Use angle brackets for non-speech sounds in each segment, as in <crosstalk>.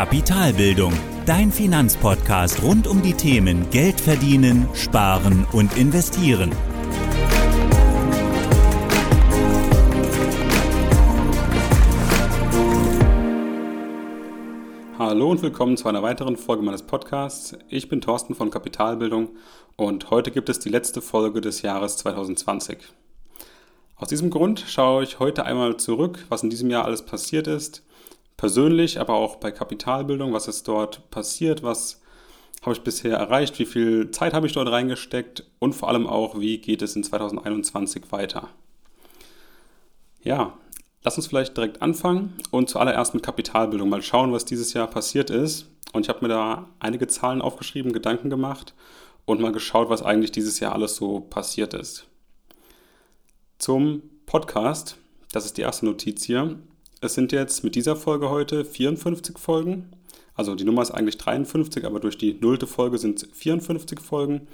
Kapitalbildung, dein Finanzpodcast rund um die Themen Geld verdienen, sparen und investieren. Hallo und willkommen zu einer weiteren Folge meines Podcasts. Ich bin Thorsten von Kapitalbildung und heute gibt es die letzte Folge des Jahres 2020. Aus diesem Grund schaue ich heute einmal zurück, was in diesem Jahr alles passiert ist, persönlich, aber auch bei Kapitalbildung, was ist dort passiert, was habe ich bisher erreicht, wie viel Zeit habe ich dort reingesteckt und vor allem auch, wie geht es in 2021 weiter. Ja, lass uns vielleicht direkt anfangen und zuallererst mit Kapitalbildung mal schauen, was dieses Jahr passiert ist. Und ich habe mir da einige Zahlen aufgeschrieben, Gedanken gemacht und mal geschaut, was eigentlich dieses Jahr alles so passiert ist zum Podcast. Das ist die erste Notiz hier. Es sind jetzt mit dieser Folge heute 54 Folgen. Also die Nummer ist eigentlich 53, aber durch die nullte Folge sind es 54 Folgen.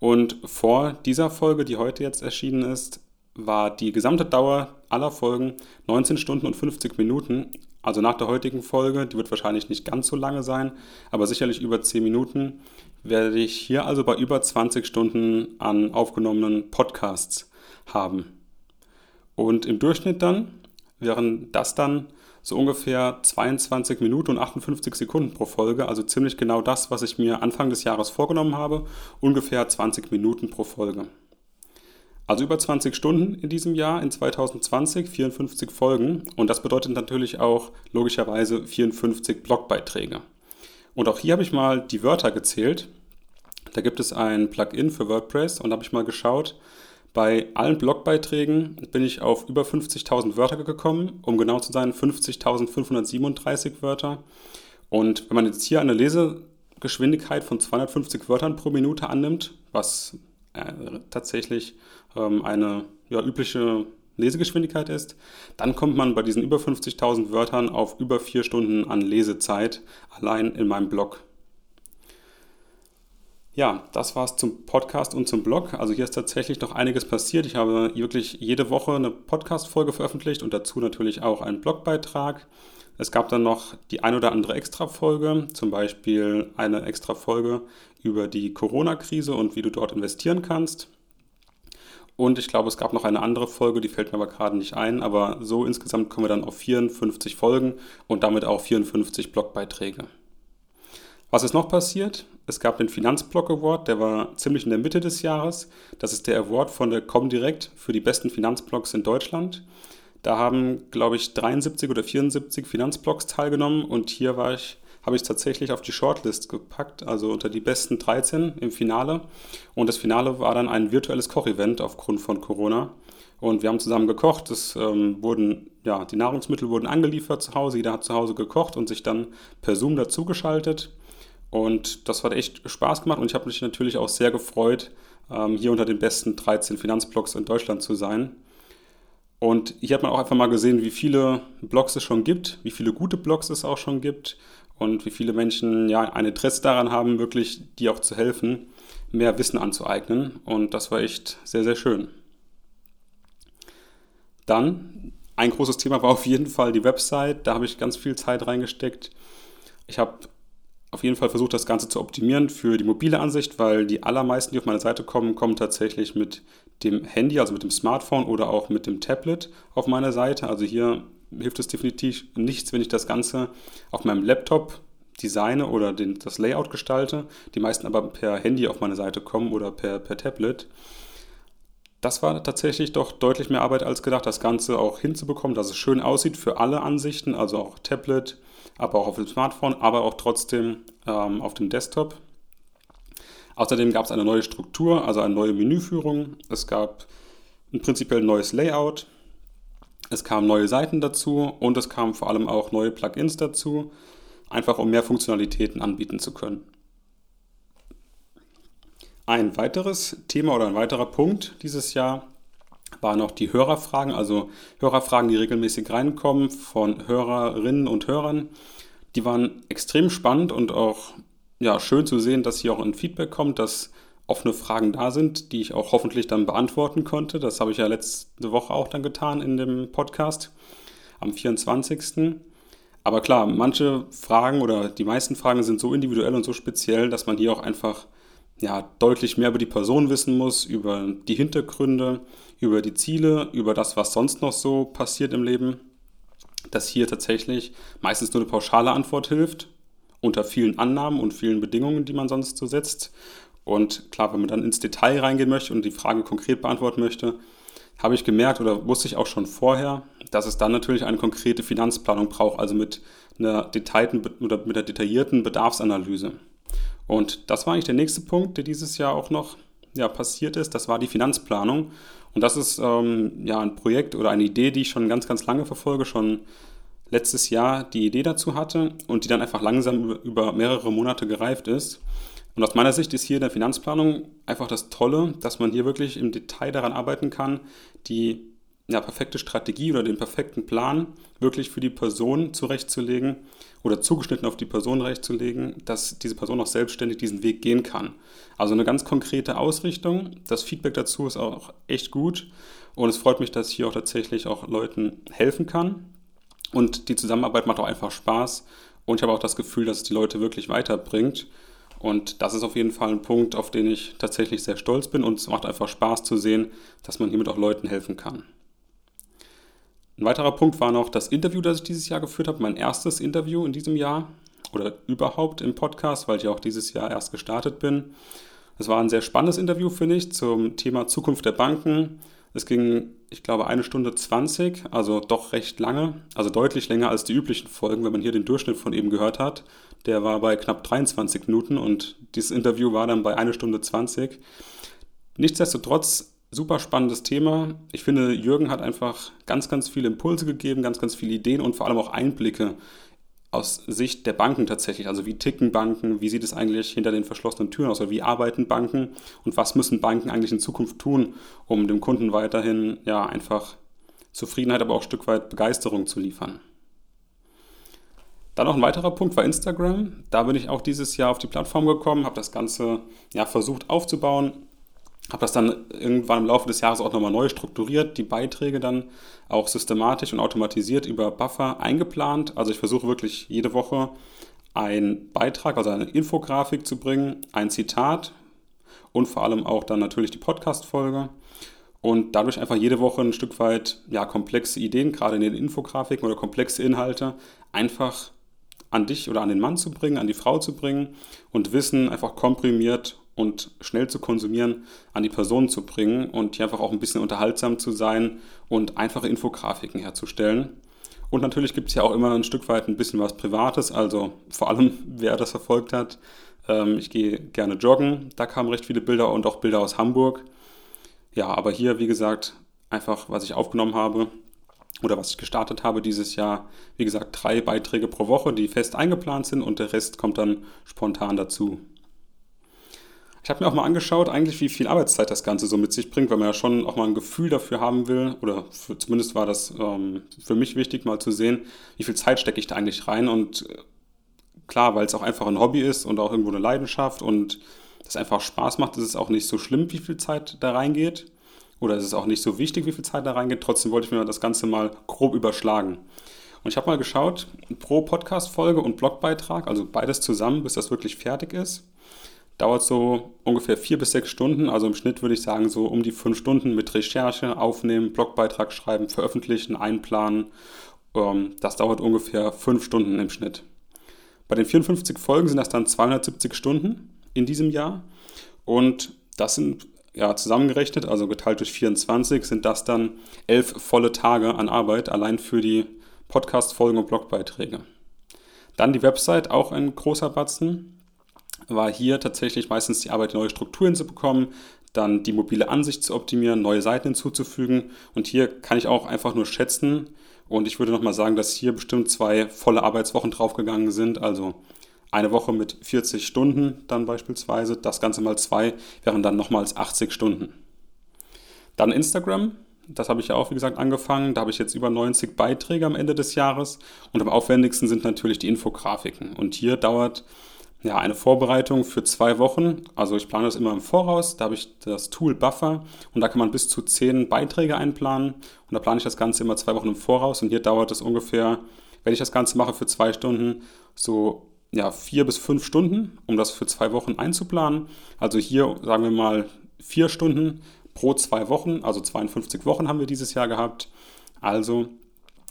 Und vor dieser Folge, die heute jetzt erschienen ist, war die gesamte Dauer aller Folgen 19 Stunden und 50 Minuten. Also nach der heutigen Folge, die wird wahrscheinlich nicht ganz so lange sein, aber sicherlich über 10 Minuten, werde ich hier also bei über 20 Stunden an aufgenommenen Podcasts haben. Und im Durchschnitt dann wären das dann so ungefähr 22 Minuten und 58 Sekunden pro Folge, also ziemlich genau das, was ich mir Anfang des Jahres vorgenommen habe, ungefähr 20 Minuten pro Folge. Also über 20 Stunden in diesem Jahr, in 2020, 54 Folgen und das bedeutet natürlich auch logischerweise 54 Blogbeiträge. Und auch hier habe ich mal die Wörter gezählt. Da gibt es ein Plugin für WordPress und habe ich mal geschaut, bei allen Blogbeiträgen bin ich auf über 50.000 Wörter gekommen, um genau zu sein 50.537 Wörter. Und wenn man jetzt hier eine Lesegeschwindigkeit von 250 Wörtern pro Minute annimmt, was äh, tatsächlich ähm, eine ja, übliche Lesegeschwindigkeit ist, dann kommt man bei diesen über 50.000 Wörtern auf über vier Stunden an Lesezeit allein in meinem Blog. Ja, das war's zum Podcast und zum Blog. Also hier ist tatsächlich noch einiges passiert. Ich habe wirklich jede Woche eine Podcast-Folge veröffentlicht und dazu natürlich auch einen Blogbeitrag. Es gab dann noch die ein oder andere Extra-Folge, zum Beispiel eine Extra-Folge über die Corona-Krise und wie du dort investieren kannst. Und ich glaube, es gab noch eine andere Folge, die fällt mir aber gerade nicht ein. Aber so insgesamt kommen wir dann auf 54 Folgen und damit auch 54 Blogbeiträge. Was ist noch passiert? Es gab den Finanzblock Award, der war ziemlich in der Mitte des Jahres. Das ist der Award von der Comdirect für die besten Finanzblocks in Deutschland. Da haben, glaube ich, 73 oder 74 Finanzblocks teilgenommen und hier war ich, habe ich tatsächlich auf die Shortlist gepackt, also unter die besten 13 im Finale. Und das Finale war dann ein virtuelles Kochevent aufgrund von Corona. Und wir haben zusammen gekocht. Es ähm, wurden, ja, die Nahrungsmittel wurden angeliefert zu Hause. Jeder hat zu Hause gekocht und sich dann per Zoom dazugeschaltet. Und das hat echt Spaß gemacht und ich habe mich natürlich auch sehr gefreut, ähm, hier unter den besten 13 Finanzblogs in Deutschland zu sein. Und hier hat man auch einfach mal gesehen, wie viele Blogs es schon gibt, wie viele gute Blogs es auch schon gibt und wie viele Menschen ja ein Interesse daran haben, wirklich dir auch zu helfen, mehr Wissen anzueignen. Und das war echt sehr, sehr schön. Dann, ein großes Thema war auf jeden Fall die Website. Da habe ich ganz viel Zeit reingesteckt. Ich habe auf jeden Fall versucht, das Ganze zu optimieren für die mobile Ansicht, weil die allermeisten, die auf meine Seite kommen, kommen tatsächlich mit dem Handy, also mit dem Smartphone oder auch mit dem Tablet auf meine Seite. Also hier hilft es definitiv nichts, wenn ich das Ganze auf meinem Laptop designe oder den, das Layout gestalte. Die meisten aber per Handy auf meine Seite kommen oder per, per Tablet. Das war tatsächlich doch deutlich mehr Arbeit als gedacht, das Ganze auch hinzubekommen, dass es schön aussieht für alle Ansichten, also auch Tablet, aber auch auf dem Smartphone, aber auch trotzdem ähm, auf dem Desktop. Außerdem gab es eine neue Struktur, also eine neue Menüführung. Es gab ein prinzipiell neues Layout. Es kamen neue Seiten dazu und es kamen vor allem auch neue Plugins dazu, einfach um mehr Funktionalitäten anbieten zu können. Ein weiteres Thema oder ein weiterer Punkt dieses Jahr waren noch die Hörerfragen, also Hörerfragen, die regelmäßig reinkommen von Hörerinnen und Hörern. Die waren extrem spannend und auch ja, schön zu sehen, dass hier auch ein Feedback kommt, dass offene Fragen da sind, die ich auch hoffentlich dann beantworten konnte. Das habe ich ja letzte Woche auch dann getan in dem Podcast am 24. Aber klar, manche Fragen oder die meisten Fragen sind so individuell und so speziell, dass man hier auch einfach ja, deutlich mehr über die Person wissen muss, über die Hintergründe, über die Ziele, über das, was sonst noch so passiert im Leben. Dass hier tatsächlich meistens nur eine pauschale Antwort hilft, unter vielen Annahmen und vielen Bedingungen, die man sonst so setzt. Und klar, wenn man dann ins Detail reingehen möchte und die Frage konkret beantworten möchte, habe ich gemerkt oder wusste ich auch schon vorher, dass es dann natürlich eine konkrete Finanzplanung braucht, also mit einer detaillierten oder mit einer detaillierten Bedarfsanalyse. Und das war eigentlich der nächste Punkt, der dieses Jahr auch noch ja, passiert ist. Das war die Finanzplanung. Und das ist ähm, ja ein Projekt oder eine Idee, die ich schon ganz, ganz lange verfolge, schon letztes Jahr die Idee dazu hatte und die dann einfach langsam über mehrere Monate gereift ist. Und aus meiner Sicht ist hier in der Finanzplanung einfach das Tolle, dass man hier wirklich im Detail daran arbeiten kann, die ja, perfekte Strategie oder den perfekten Plan wirklich für die Person zurechtzulegen oder zugeschnitten auf die Person zurechtzulegen, dass diese Person auch selbstständig diesen Weg gehen kann. Also eine ganz konkrete Ausrichtung. Das Feedback dazu ist auch echt gut und es freut mich, dass ich hier auch tatsächlich auch Leuten helfen kann. Und die Zusammenarbeit macht auch einfach Spaß und ich habe auch das Gefühl, dass es die Leute wirklich weiterbringt. Und das ist auf jeden Fall ein Punkt, auf den ich tatsächlich sehr stolz bin und es macht einfach Spaß zu sehen, dass man hiermit auch Leuten helfen kann. Ein weiterer Punkt war noch das Interview, das ich dieses Jahr geführt habe, mein erstes Interview in diesem Jahr oder überhaupt im Podcast, weil ich auch dieses Jahr erst gestartet bin. Es war ein sehr spannendes Interview, finde ich, zum Thema Zukunft der Banken. Es ging, ich glaube, eine Stunde 20, also doch recht lange, also deutlich länger als die üblichen Folgen, wenn man hier den Durchschnitt von eben gehört hat. Der war bei knapp 23 Minuten und dieses Interview war dann bei eine Stunde 20. Nichtsdestotrotz, super spannendes Thema. Ich finde, Jürgen hat einfach ganz, ganz viele Impulse gegeben, ganz, ganz viele Ideen und vor allem auch Einblicke aus Sicht der Banken tatsächlich. Also wie ticken Banken, wie sieht es eigentlich hinter den verschlossenen Türen aus, oder wie arbeiten Banken und was müssen Banken eigentlich in Zukunft tun, um dem Kunden weiterhin ja einfach Zufriedenheit, aber auch ein Stück weit Begeisterung zu liefern. Dann noch ein weiterer Punkt war Instagram. Da bin ich auch dieses Jahr auf die Plattform gekommen, habe das Ganze ja, versucht aufzubauen, habe das dann irgendwann im Laufe des Jahres auch nochmal neu strukturiert, die Beiträge dann auch systematisch und automatisiert über Buffer eingeplant. Also ich versuche wirklich jede Woche einen Beitrag, also eine Infografik zu bringen, ein Zitat und vor allem auch dann natürlich die Podcast-Folge und dadurch einfach jede Woche ein Stück weit ja, komplexe Ideen, gerade in den Infografiken oder komplexe Inhalte, einfach an dich oder an den Mann zu bringen, an die Frau zu bringen und Wissen einfach komprimiert und schnell zu konsumieren an die Person zu bringen und hier einfach auch ein bisschen unterhaltsam zu sein und einfache Infografiken herzustellen. Und natürlich gibt es ja auch immer ein Stück weit ein bisschen was Privates, also vor allem <laughs> wer das verfolgt hat. Ähm, ich gehe gerne joggen, da kamen recht viele Bilder und auch Bilder aus Hamburg. Ja, aber hier, wie gesagt, einfach was ich aufgenommen habe, oder was ich gestartet habe dieses Jahr, wie gesagt, drei Beiträge pro Woche, die fest eingeplant sind und der Rest kommt dann spontan dazu. Ich habe mir auch mal angeschaut, eigentlich wie viel Arbeitszeit das Ganze so mit sich bringt, weil man ja schon auch mal ein Gefühl dafür haben will, oder für, zumindest war das ähm, für mich wichtig, mal zu sehen, wie viel Zeit stecke ich da eigentlich rein. Und äh, klar, weil es auch einfach ein Hobby ist und auch irgendwo eine Leidenschaft und das einfach Spaß macht, ist es auch nicht so schlimm, wie viel Zeit da reingeht oder es ist auch nicht so wichtig, wie viel Zeit da reingeht. Trotzdem wollte ich mir das Ganze mal grob überschlagen. Und ich habe mal geschaut, pro Podcast-Folge und Blogbeitrag, also beides zusammen, bis das wirklich fertig ist, dauert so ungefähr vier bis sechs Stunden. Also im Schnitt würde ich sagen, so um die fünf Stunden mit Recherche, Aufnehmen, Blogbeitrag schreiben, veröffentlichen, einplanen. Ähm, das dauert ungefähr fünf Stunden im Schnitt. Bei den 54 Folgen sind das dann 270 Stunden in diesem Jahr. Und das sind ja, zusammengerechnet, also geteilt durch 24, sind das dann elf volle Tage an Arbeit allein für die Podcast-Folgen und Blogbeiträge. Dann die Website, auch ein großer Batzen, war hier tatsächlich meistens die Arbeit, neue Strukturen zu bekommen, dann die mobile Ansicht zu optimieren, neue Seiten hinzuzufügen. Und hier kann ich auch einfach nur schätzen. Und ich würde nochmal sagen, dass hier bestimmt zwei volle Arbeitswochen draufgegangen sind. Also eine Woche mit 40 Stunden dann beispielsweise, das Ganze mal zwei wären dann nochmals 80 Stunden. Dann Instagram, das habe ich ja auch wie gesagt angefangen, da habe ich jetzt über 90 Beiträge am Ende des Jahres und am aufwendigsten sind natürlich die Infografiken und hier dauert ja, eine Vorbereitung für zwei Wochen. Also ich plane das immer im Voraus. Da habe ich das Tool Buffer und da kann man bis zu zehn Beiträge einplanen. Und da plane ich das Ganze immer zwei Wochen im Voraus und hier dauert es ungefähr wenn ich das Ganze mache für zwei Stunden, so ja, vier bis fünf Stunden, um das für zwei Wochen einzuplanen. Also hier sagen wir mal vier Stunden pro zwei Wochen, also 52 Wochen haben wir dieses Jahr gehabt. Also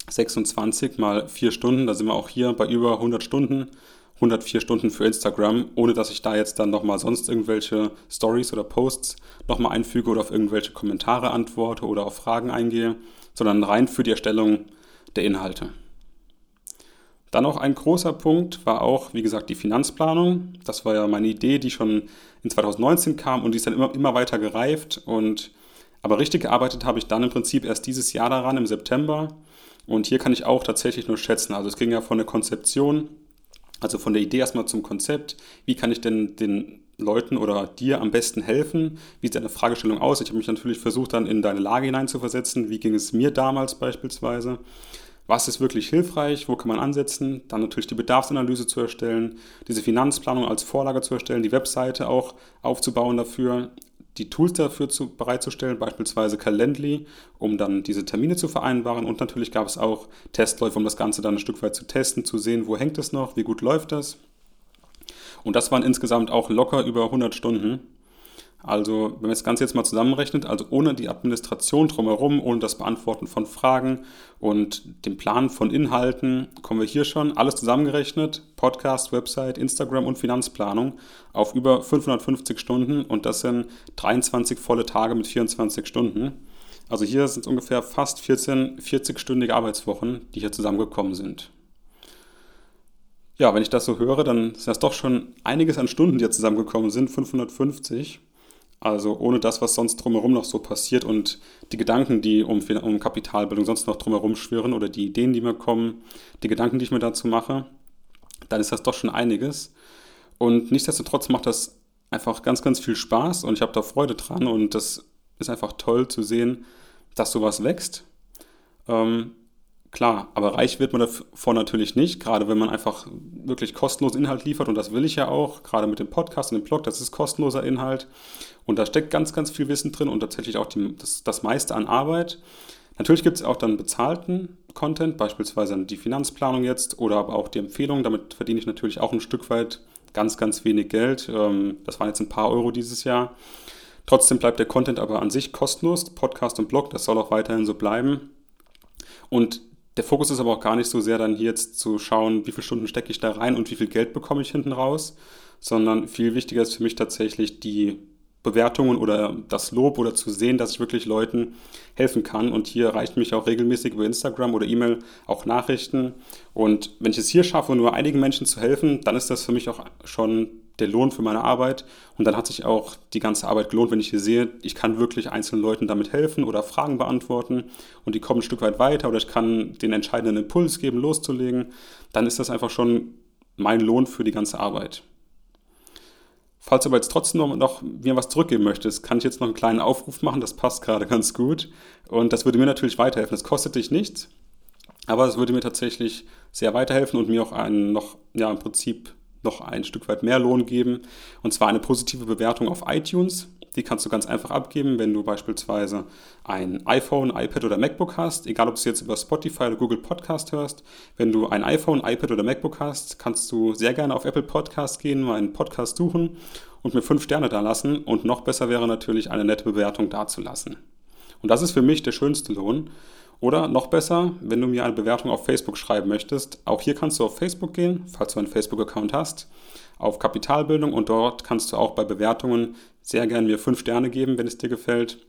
26 mal vier Stunden, da sind wir auch hier bei über 100 Stunden. 104 Stunden für Instagram, ohne dass ich da jetzt dann nochmal sonst irgendwelche Stories oder Posts nochmal einfüge oder auf irgendwelche Kommentare antworte oder auf Fragen eingehe, sondern rein für die Erstellung der Inhalte. Dann noch ein großer Punkt war auch, wie gesagt, die Finanzplanung. Das war ja meine Idee, die schon in 2019 kam und die ist dann immer, immer weiter gereift. Und, aber richtig gearbeitet habe ich dann im Prinzip erst dieses Jahr daran, im September. Und hier kann ich auch tatsächlich nur schätzen. Also es ging ja von der Konzeption, also von der Idee erstmal zum Konzept. Wie kann ich denn den Leuten oder dir am besten helfen? Wie sieht deine Fragestellung aus? Ich habe mich natürlich versucht, dann in deine Lage hineinzuversetzen. Wie ging es mir damals beispielsweise? was ist wirklich hilfreich, wo kann man ansetzen, dann natürlich die Bedarfsanalyse zu erstellen, diese Finanzplanung als Vorlage zu erstellen, die Webseite auch aufzubauen dafür, die Tools dafür zu, bereitzustellen, beispielsweise Calendly, um dann diese Termine zu vereinbaren. Und natürlich gab es auch Testläufe, um das Ganze dann ein Stück weit zu testen, zu sehen, wo hängt es noch, wie gut läuft das. Und das waren insgesamt auch locker über 100 Stunden. Also, wenn man das Ganze jetzt mal zusammenrechnet, also ohne die Administration drumherum, ohne das Beantworten von Fragen und dem Plan von Inhalten, kommen wir hier schon, alles zusammengerechnet, Podcast, Website, Instagram und Finanzplanung, auf über 550 Stunden und das sind 23 volle Tage mit 24 Stunden. Also hier sind es ungefähr fast 14 40-stündige Arbeitswochen, die hier zusammengekommen sind. Ja, wenn ich das so höre, dann ist das doch schon einiges an Stunden, die hier zusammengekommen sind, 550. Also ohne das, was sonst drumherum noch so passiert und die Gedanken, die um, um Kapitalbildung sonst noch drumherum schwirren oder die Ideen, die mir kommen, die Gedanken, die ich mir dazu mache, dann ist das doch schon einiges. Und nichtsdestotrotz macht das einfach ganz, ganz viel Spaß und ich habe da Freude dran und das ist einfach toll zu sehen, dass sowas wächst. Ähm, Klar, aber reich wird man davon natürlich nicht, gerade wenn man einfach wirklich kostenlosen Inhalt liefert und das will ich ja auch, gerade mit dem Podcast und dem Blog, das ist kostenloser Inhalt und da steckt ganz, ganz viel Wissen drin und tatsächlich auch die, das, das meiste an Arbeit. Natürlich gibt es auch dann bezahlten Content, beispielsweise die Finanzplanung jetzt oder aber auch die Empfehlung, damit verdiene ich natürlich auch ein Stück weit ganz, ganz wenig Geld. Ähm, das waren jetzt ein paar Euro dieses Jahr. Trotzdem bleibt der Content aber an sich kostenlos, Podcast und Blog, das soll auch weiterhin so bleiben. Und der Fokus ist aber auch gar nicht so sehr dann hier jetzt zu schauen, wie viele Stunden stecke ich da rein und wie viel Geld bekomme ich hinten raus, sondern viel wichtiger ist für mich tatsächlich die Bewertungen oder das Lob oder zu sehen, dass ich wirklich Leuten helfen kann. Und hier reicht mich auch regelmäßig über Instagram oder E-Mail auch Nachrichten. Und wenn ich es hier schaffe, nur einigen Menschen zu helfen, dann ist das für mich auch schon der Lohn für meine Arbeit. Und dann hat sich auch die ganze Arbeit gelohnt, wenn ich hier sehe, ich kann wirklich einzelnen Leuten damit helfen oder Fragen beantworten und die kommen ein Stück weit weiter oder ich kann den entscheidenden Impuls geben, loszulegen. Dann ist das einfach schon mein Lohn für die ganze Arbeit. Falls du aber jetzt trotzdem noch, mir was zurückgeben möchtest, kann ich jetzt noch einen kleinen Aufruf machen. Das passt gerade ganz gut. Und das würde mir natürlich weiterhelfen. Das kostet dich nichts, aber es würde mir tatsächlich sehr weiterhelfen und mir auch einen noch, ja, im Prinzip noch ein Stück weit mehr Lohn geben. Und zwar eine positive Bewertung auf iTunes. Die kannst du ganz einfach abgeben, wenn du beispielsweise ein iPhone, iPad oder MacBook hast. Egal, ob du es jetzt über Spotify oder Google Podcast hörst. Wenn du ein iPhone, iPad oder MacBook hast, kannst du sehr gerne auf Apple Podcast gehen, meinen Podcast suchen und mir fünf Sterne da lassen. Und noch besser wäre natürlich eine nette Bewertung dazulassen. Und das ist für mich der schönste Lohn. Oder noch besser, wenn du mir eine Bewertung auf Facebook schreiben möchtest, auch hier kannst du auf Facebook gehen, falls du einen Facebook-Account hast, auf Kapitalbildung und dort kannst du auch bei Bewertungen sehr gerne mir fünf Sterne geben, wenn es dir gefällt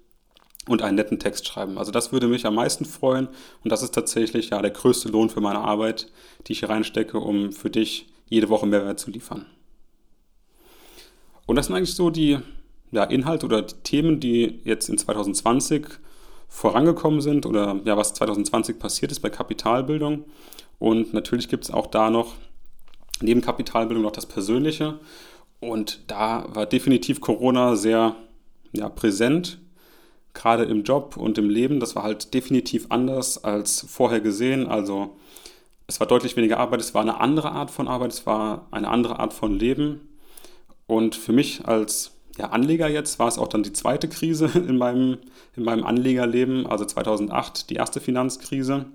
und einen netten Text schreiben. Also das würde mich am meisten freuen und das ist tatsächlich ja der größte Lohn für meine Arbeit, die ich hier reinstecke, um für dich jede Woche Mehrwert zu liefern. Und das sind eigentlich so die ja, Inhalte oder die Themen, die jetzt in 2020 vorangekommen sind oder ja, was 2020 passiert ist bei Kapitalbildung. Und natürlich gibt es auch da noch neben Kapitalbildung noch das Persönliche. Und da war definitiv Corona sehr ja, präsent, gerade im Job und im Leben. Das war halt definitiv anders als vorher gesehen. Also es war deutlich weniger Arbeit, es war eine andere Art von Arbeit, es war eine andere Art von Leben. Und für mich als ja, Anleger jetzt war es auch dann die zweite Krise <laughs> in meinem, in meinem Anlegerleben, also 2008 die erste Finanzkrise.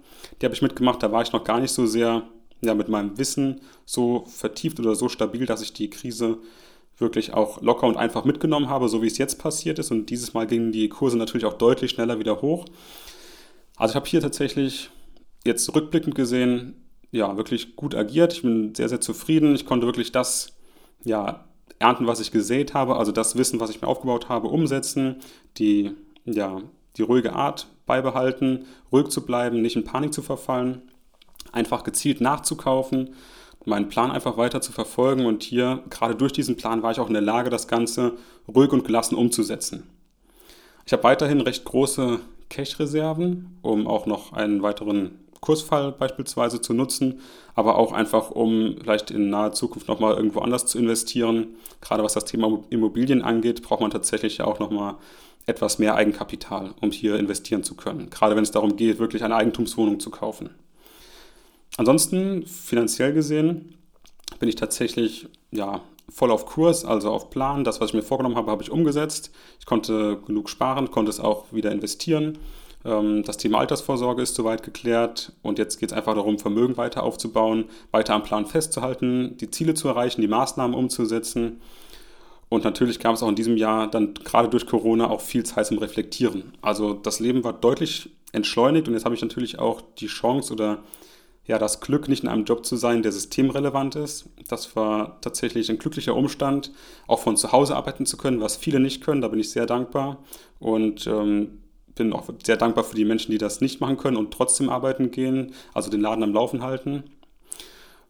Die habe ich mitgemacht, da war ich noch gar nicht so sehr ja, mit meinem Wissen so vertieft oder so stabil, dass ich die Krise wirklich auch locker und einfach mitgenommen habe, so wie es jetzt passiert ist. Und dieses Mal gingen die Kurse natürlich auch deutlich schneller wieder hoch. Also ich habe hier tatsächlich jetzt rückblickend gesehen, ja, wirklich gut agiert. Ich bin sehr, sehr zufrieden. Ich konnte wirklich das, ja, ernten, was ich gesät habe, also das Wissen, was ich mir aufgebaut habe, umsetzen, die, ja, die ruhige Art beibehalten, ruhig zu bleiben, nicht in Panik zu verfallen, einfach gezielt nachzukaufen, meinen Plan einfach weiter zu verfolgen und hier, gerade durch diesen Plan, war ich auch in der Lage, das Ganze ruhig und gelassen umzusetzen. Ich habe weiterhin recht große Cash-Reserven, um auch noch einen weiteren Kursfall beispielsweise zu nutzen, aber auch einfach, um vielleicht in naher Zukunft nochmal irgendwo anders zu investieren. Gerade was das Thema Immobilien angeht, braucht man tatsächlich auch nochmal etwas mehr Eigenkapital, um hier investieren zu können. Gerade wenn es darum geht, wirklich eine Eigentumswohnung zu kaufen. Ansonsten, finanziell gesehen, bin ich tatsächlich ja, voll auf Kurs, also auf Plan. Das, was ich mir vorgenommen habe, habe ich umgesetzt. Ich konnte genug sparen, konnte es auch wieder investieren. Ähm, das Thema Altersvorsorge ist soweit geklärt und jetzt geht es einfach darum, Vermögen weiter aufzubauen, weiter am Plan festzuhalten, die Ziele zu erreichen, die Maßnahmen umzusetzen. Und natürlich gab es auch in diesem Jahr dann gerade durch Corona auch viel Zeit zum Reflektieren. Also das Leben war deutlich entschleunigt und jetzt habe ich natürlich auch die Chance oder ja, das Glück, nicht in einem Job zu sein, der systemrelevant ist. Das war tatsächlich ein glücklicher Umstand, auch von zu Hause arbeiten zu können, was viele nicht können. Da bin ich sehr dankbar. Und ähm, bin auch sehr dankbar für die Menschen, die das nicht machen können und trotzdem arbeiten gehen, also den Laden am Laufen halten.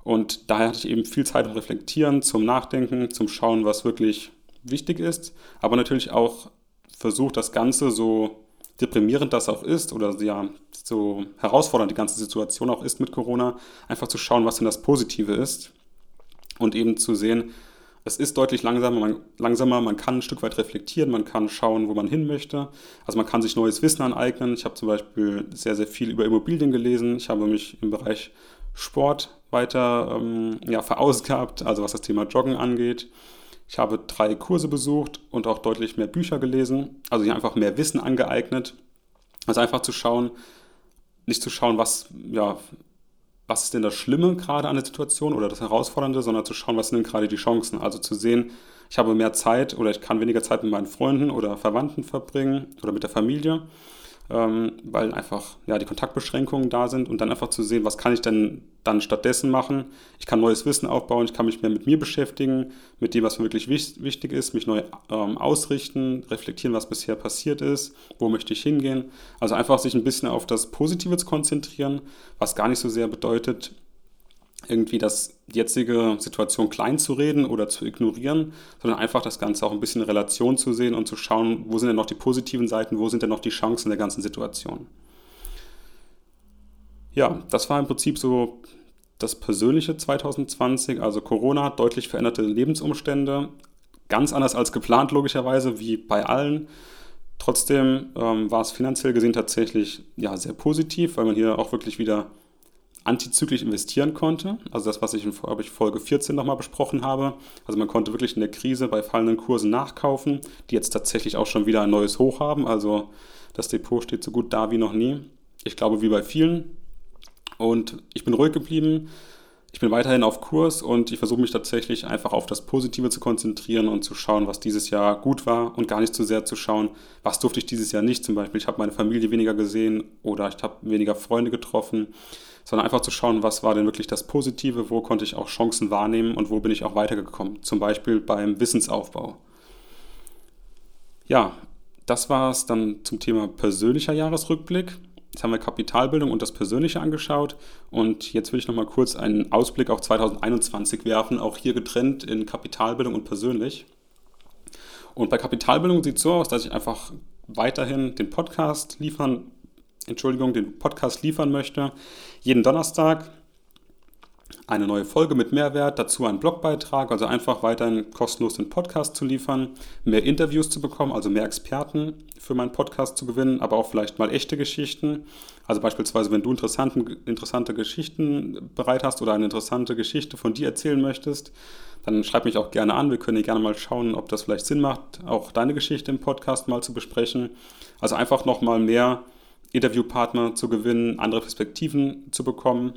Und daher hatte ich eben viel Zeit zum Reflektieren, zum Nachdenken, zum Schauen, was wirklich wichtig ist, aber natürlich auch versucht, das Ganze so deprimierend das auch ist oder ja, so herausfordernd die ganze Situation auch ist mit Corona, einfach zu schauen, was denn das Positive ist und eben zu sehen, es ist deutlich langsamer man, langsamer, man kann ein Stück weit reflektieren, man kann schauen, wo man hin möchte. Also man kann sich neues Wissen aneignen. Ich habe zum Beispiel sehr, sehr viel über Immobilien gelesen. Ich habe mich im Bereich Sport weiter ähm, ja, verausgabt, also was das Thema Joggen angeht. Ich habe drei Kurse besucht und auch deutlich mehr Bücher gelesen, also hier einfach mehr Wissen angeeignet. Also einfach zu schauen, nicht zu schauen, was, ja, was ist denn das Schlimme gerade an der Situation oder das Herausfordernde, sondern zu schauen, was sind denn gerade die Chancen. Also zu sehen, ich habe mehr Zeit oder ich kann weniger Zeit mit meinen Freunden oder Verwandten verbringen oder mit der Familie ähm, weil einfach ja, die Kontaktbeschränkungen da sind und dann einfach zu sehen, was kann ich denn dann stattdessen machen. Ich kann neues Wissen aufbauen, ich kann mich mehr mit mir beschäftigen, mit dem, was mir wirklich wichtig ist, mich neu ähm, ausrichten, reflektieren, was bisher passiert ist, wo möchte ich hingehen. Also einfach sich ein bisschen auf das Positive zu konzentrieren, was gar nicht so sehr bedeutet, irgendwie das jetzige Situation klein zu reden oder zu ignorieren, sondern einfach das Ganze auch ein bisschen in Relation zu sehen und zu schauen, wo sind denn noch die positiven Seiten, wo sind denn noch die Chancen der ganzen Situation. Ja, das war im Prinzip so das persönliche 2020, also Corona, deutlich veränderte Lebensumstände, ganz anders als geplant logischerweise, wie bei allen. Trotzdem ähm, war es finanziell gesehen tatsächlich ja, sehr positiv, weil man hier auch wirklich wieder antizyklisch investieren konnte. Also das, was ich in Folge 14 nochmal besprochen habe. Also man konnte wirklich in der Krise bei fallenden Kursen nachkaufen, die jetzt tatsächlich auch schon wieder ein neues Hoch haben. Also das Depot steht so gut da wie noch nie. Ich glaube, wie bei vielen. Und ich bin ruhig geblieben. Ich bin weiterhin auf Kurs und ich versuche mich tatsächlich einfach auf das Positive zu konzentrieren und zu schauen, was dieses Jahr gut war und gar nicht zu sehr zu schauen, was durfte ich dieses Jahr nicht. Zum Beispiel, ich habe meine Familie weniger gesehen oder ich habe weniger Freunde getroffen sondern einfach zu schauen, was war denn wirklich das Positive, wo konnte ich auch Chancen wahrnehmen und wo bin ich auch weitergekommen. Zum Beispiel beim Wissensaufbau. Ja, das war es dann zum Thema persönlicher Jahresrückblick. Jetzt haben wir Kapitalbildung und das Persönliche angeschaut und jetzt will ich nochmal kurz einen Ausblick auf 2021 werfen, auch hier getrennt in Kapitalbildung und persönlich. Und bei Kapitalbildung sieht es so aus, dass ich einfach weiterhin den Podcast liefern Entschuldigung, den Podcast liefern möchte. Jeden Donnerstag eine neue Folge mit Mehrwert, dazu ein Blogbeitrag, also einfach weiterhin kostenlos den Podcast zu liefern, mehr Interviews zu bekommen, also mehr Experten für meinen Podcast zu gewinnen, aber auch vielleicht mal echte Geschichten. Also beispielsweise, wenn du interessante Geschichten bereit hast oder eine interessante Geschichte von dir erzählen möchtest, dann schreib mich auch gerne an. Wir können gerne mal schauen, ob das vielleicht Sinn macht, auch deine Geschichte im Podcast mal zu besprechen. Also einfach nochmal mehr Interviewpartner zu gewinnen, andere Perspektiven zu bekommen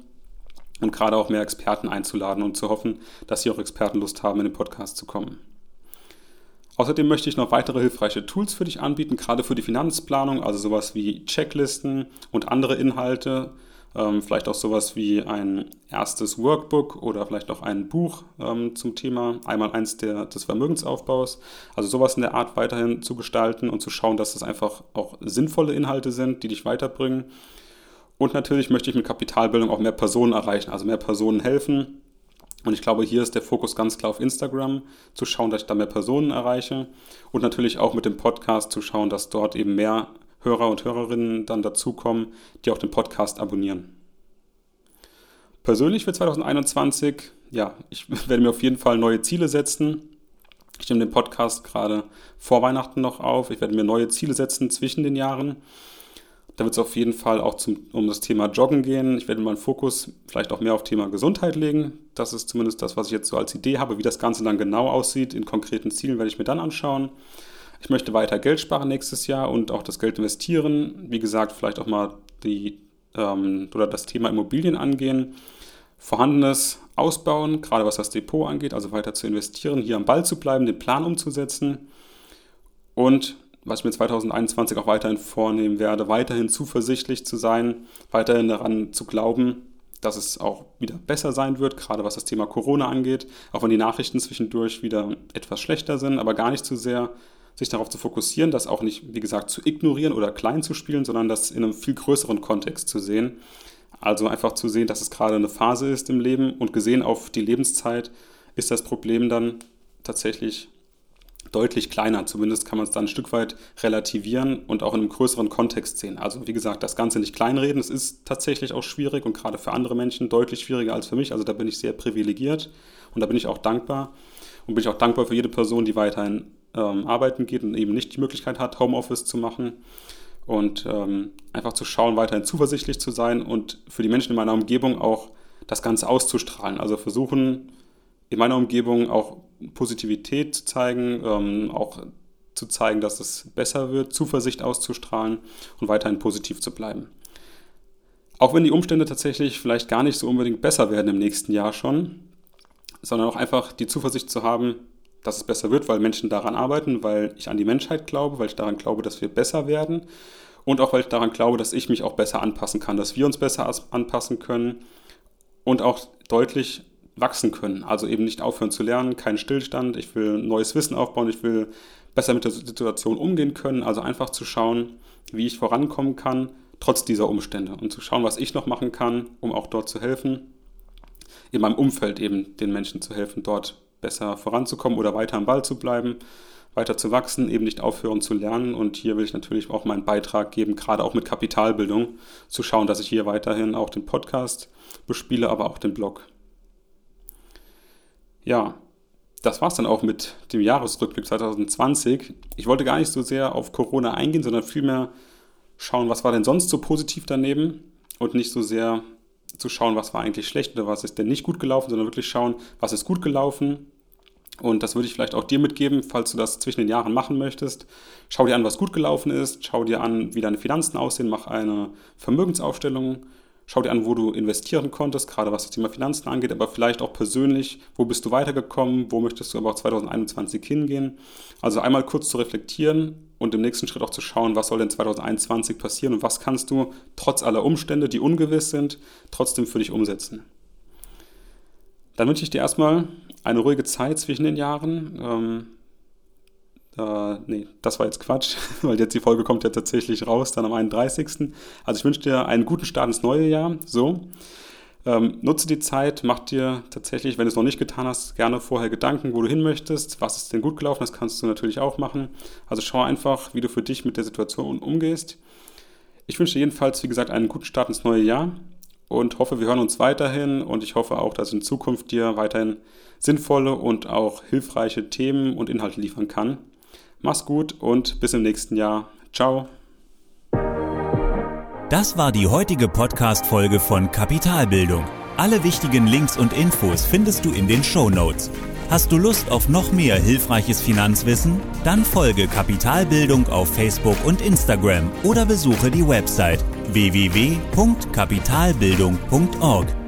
und gerade auch mehr Experten einzuladen und zu hoffen, dass sie auch Experten Lust haben, in den Podcast zu kommen. Außerdem möchte ich noch weitere hilfreiche Tools für dich anbieten, gerade für die Finanzplanung, also sowas wie Checklisten und andere Inhalte, ähm, vielleicht auch sowas wie ein erstes Workbook oder vielleicht auch ein Buch ähm, zum Thema einmal eins der, des Vermögensaufbaus. Also sowas in der Art weiterhin zu gestalten und zu schauen, dass das einfach auch sinnvolle Inhalte sind, die dich weiterbringen und natürlich möchte ich mit Kapitalbildung auch mehr Personen erreichen, also mehr Personen helfen. Und ich glaube, hier ist der Fokus ganz klar auf Instagram, zu schauen, dass ich da mehr Personen erreiche. Und natürlich auch mit dem Podcast zu schauen, dass dort eben mehr Hörer und Hörerinnen dann dazukommen, die auch den Podcast abonnieren. Persönlich für 2021, ja, ich <laughs> werde mir auf jeden Fall neue Ziele setzen. Ich nehme den Podcast gerade vor Weihnachten noch auf. Ich werde mir neue Ziele setzen zwischen den Jahren. Da wird es auf jeden Fall auch zum, um das Thema Joggen gehen. Ich werde meinen Fokus vielleicht auch mehr auf Thema Gesundheit legen. Das ist zumindest das, was ich jetzt so als Idee habe. Wie das Ganze dann genau aussieht, in konkreten Zielen werde ich mir dann anschauen. Ich möchte weiter Geld sparen nächstes Jahr und auch das Geld investieren. Wie gesagt, vielleicht auch mal die ähm, oder das Thema Immobilien angehen. Vorhandenes ausbauen, gerade was das Depot angeht, also weiter zu investieren, hier am Ball zu bleiben, den Plan umzusetzen und was ich mir 2021 auch weiterhin vornehmen werde, weiterhin zuversichtlich zu sein, weiterhin daran zu glauben, dass es auch wieder besser sein wird, gerade was das Thema Corona angeht, auch wenn die Nachrichten zwischendurch wieder etwas schlechter sind, aber gar nicht zu sehr sich darauf zu fokussieren, das auch nicht, wie gesagt, zu ignorieren oder klein zu spielen, sondern das in einem viel größeren Kontext zu sehen. Also einfach zu sehen, dass es gerade eine Phase ist im Leben und gesehen auf die Lebenszeit ist das Problem dann tatsächlich deutlich kleiner. Zumindest kann man es dann ein Stück weit relativieren und auch in einem größeren Kontext sehen. Also wie gesagt, das Ganze nicht kleinreden, es ist tatsächlich auch schwierig und gerade für andere Menschen deutlich schwieriger als für mich. Also da bin ich sehr privilegiert und da bin ich auch dankbar. Und bin ich auch dankbar für jede Person, die weiterhin ähm, arbeiten geht und eben nicht die Möglichkeit hat, Homeoffice zu machen. Und ähm, einfach zu schauen, weiterhin zuversichtlich zu sein und für die Menschen in meiner Umgebung auch das Ganze auszustrahlen. Also versuchen, in meiner Umgebung auch Positivität zu zeigen, ähm, auch zu zeigen, dass es besser wird, Zuversicht auszustrahlen und weiterhin positiv zu bleiben. Auch wenn die Umstände tatsächlich vielleicht gar nicht so unbedingt besser werden im nächsten Jahr schon, sondern auch einfach die Zuversicht zu haben, dass es besser wird, weil Menschen daran arbeiten, weil ich an die Menschheit glaube, weil ich daran glaube, dass wir besser werden und auch weil ich daran glaube, dass ich mich auch besser anpassen kann, dass wir uns besser anpassen können und auch deutlich wachsen können. Also eben nicht aufhören zu lernen, kein Stillstand. Ich will neues Wissen aufbauen, ich will besser mit der Situation umgehen können. Also einfach zu schauen, wie ich vorankommen kann, trotz dieser Umstände. Und zu schauen, was ich noch machen kann, um auch dort zu helfen. In meinem Umfeld eben den Menschen zu helfen, dort besser voranzukommen oder weiter am Ball zu bleiben, weiter zu wachsen, eben nicht aufhören zu lernen. Und hier will ich natürlich auch meinen Beitrag geben, gerade auch mit Kapitalbildung, zu schauen, dass ich hier weiterhin auch den Podcast bespiele, aber auch den Blog. Ja, das war es dann auch mit dem Jahresrückblick 2020. Ich wollte gar nicht so sehr auf Corona eingehen, sondern vielmehr schauen, was war denn sonst so positiv daneben und nicht so sehr zu schauen, was war eigentlich schlecht oder was ist denn nicht gut gelaufen, sondern wirklich schauen, was ist gut gelaufen. Und das würde ich vielleicht auch dir mitgeben, falls du das zwischen den Jahren machen möchtest. Schau dir an, was gut gelaufen ist, schau dir an, wie deine Finanzen aussehen, mach eine Vermögensaufstellung Schau dir an, wo du investieren konntest, gerade was das Thema Finanzen angeht, aber vielleicht auch persönlich, wo bist du weitergekommen, wo möchtest du aber auch 2021 hingehen. Also einmal kurz zu reflektieren und im nächsten Schritt auch zu schauen, was soll denn 2021 passieren und was kannst du trotz aller Umstände, die ungewiss sind, trotzdem für dich umsetzen. Dann wünsche ich dir erstmal eine ruhige Zeit zwischen den Jahren. Ähm, äh, nee, das war jetzt Quatsch, <laughs> weil jetzt die Folge kommt ja tatsächlich raus, dann am 31. Also ich wünsche dir einen guten Start ins neue Jahr. So. Ähm, nutze die Zeit, mach dir tatsächlich, wenn du es noch nicht getan hast, gerne vorher Gedanken, wo du hin möchtest, was ist denn gut gelaufen, das kannst du natürlich auch machen. Also schau einfach, wie du für dich mit der Situation umgehst. Ich wünsche dir jedenfalls, wie gesagt, einen guten Start ins neue Jahr und hoffe, wir hören uns weiterhin und ich hoffe auch, dass ich in Zukunft dir weiterhin sinnvolle und auch hilfreiche Themen und Inhalte liefern kann. Mach's gut und bis im nächsten Jahr. Ciao. Das war die heutige Podcast-Folge von Kapitalbildung. Alle wichtigen Links und Infos findest du in den Show Notes. Hast du Lust auf noch mehr hilfreiches Finanzwissen? Dann folge Kapitalbildung auf Facebook und Instagram oder besuche die Website www.kapitalbildung.org.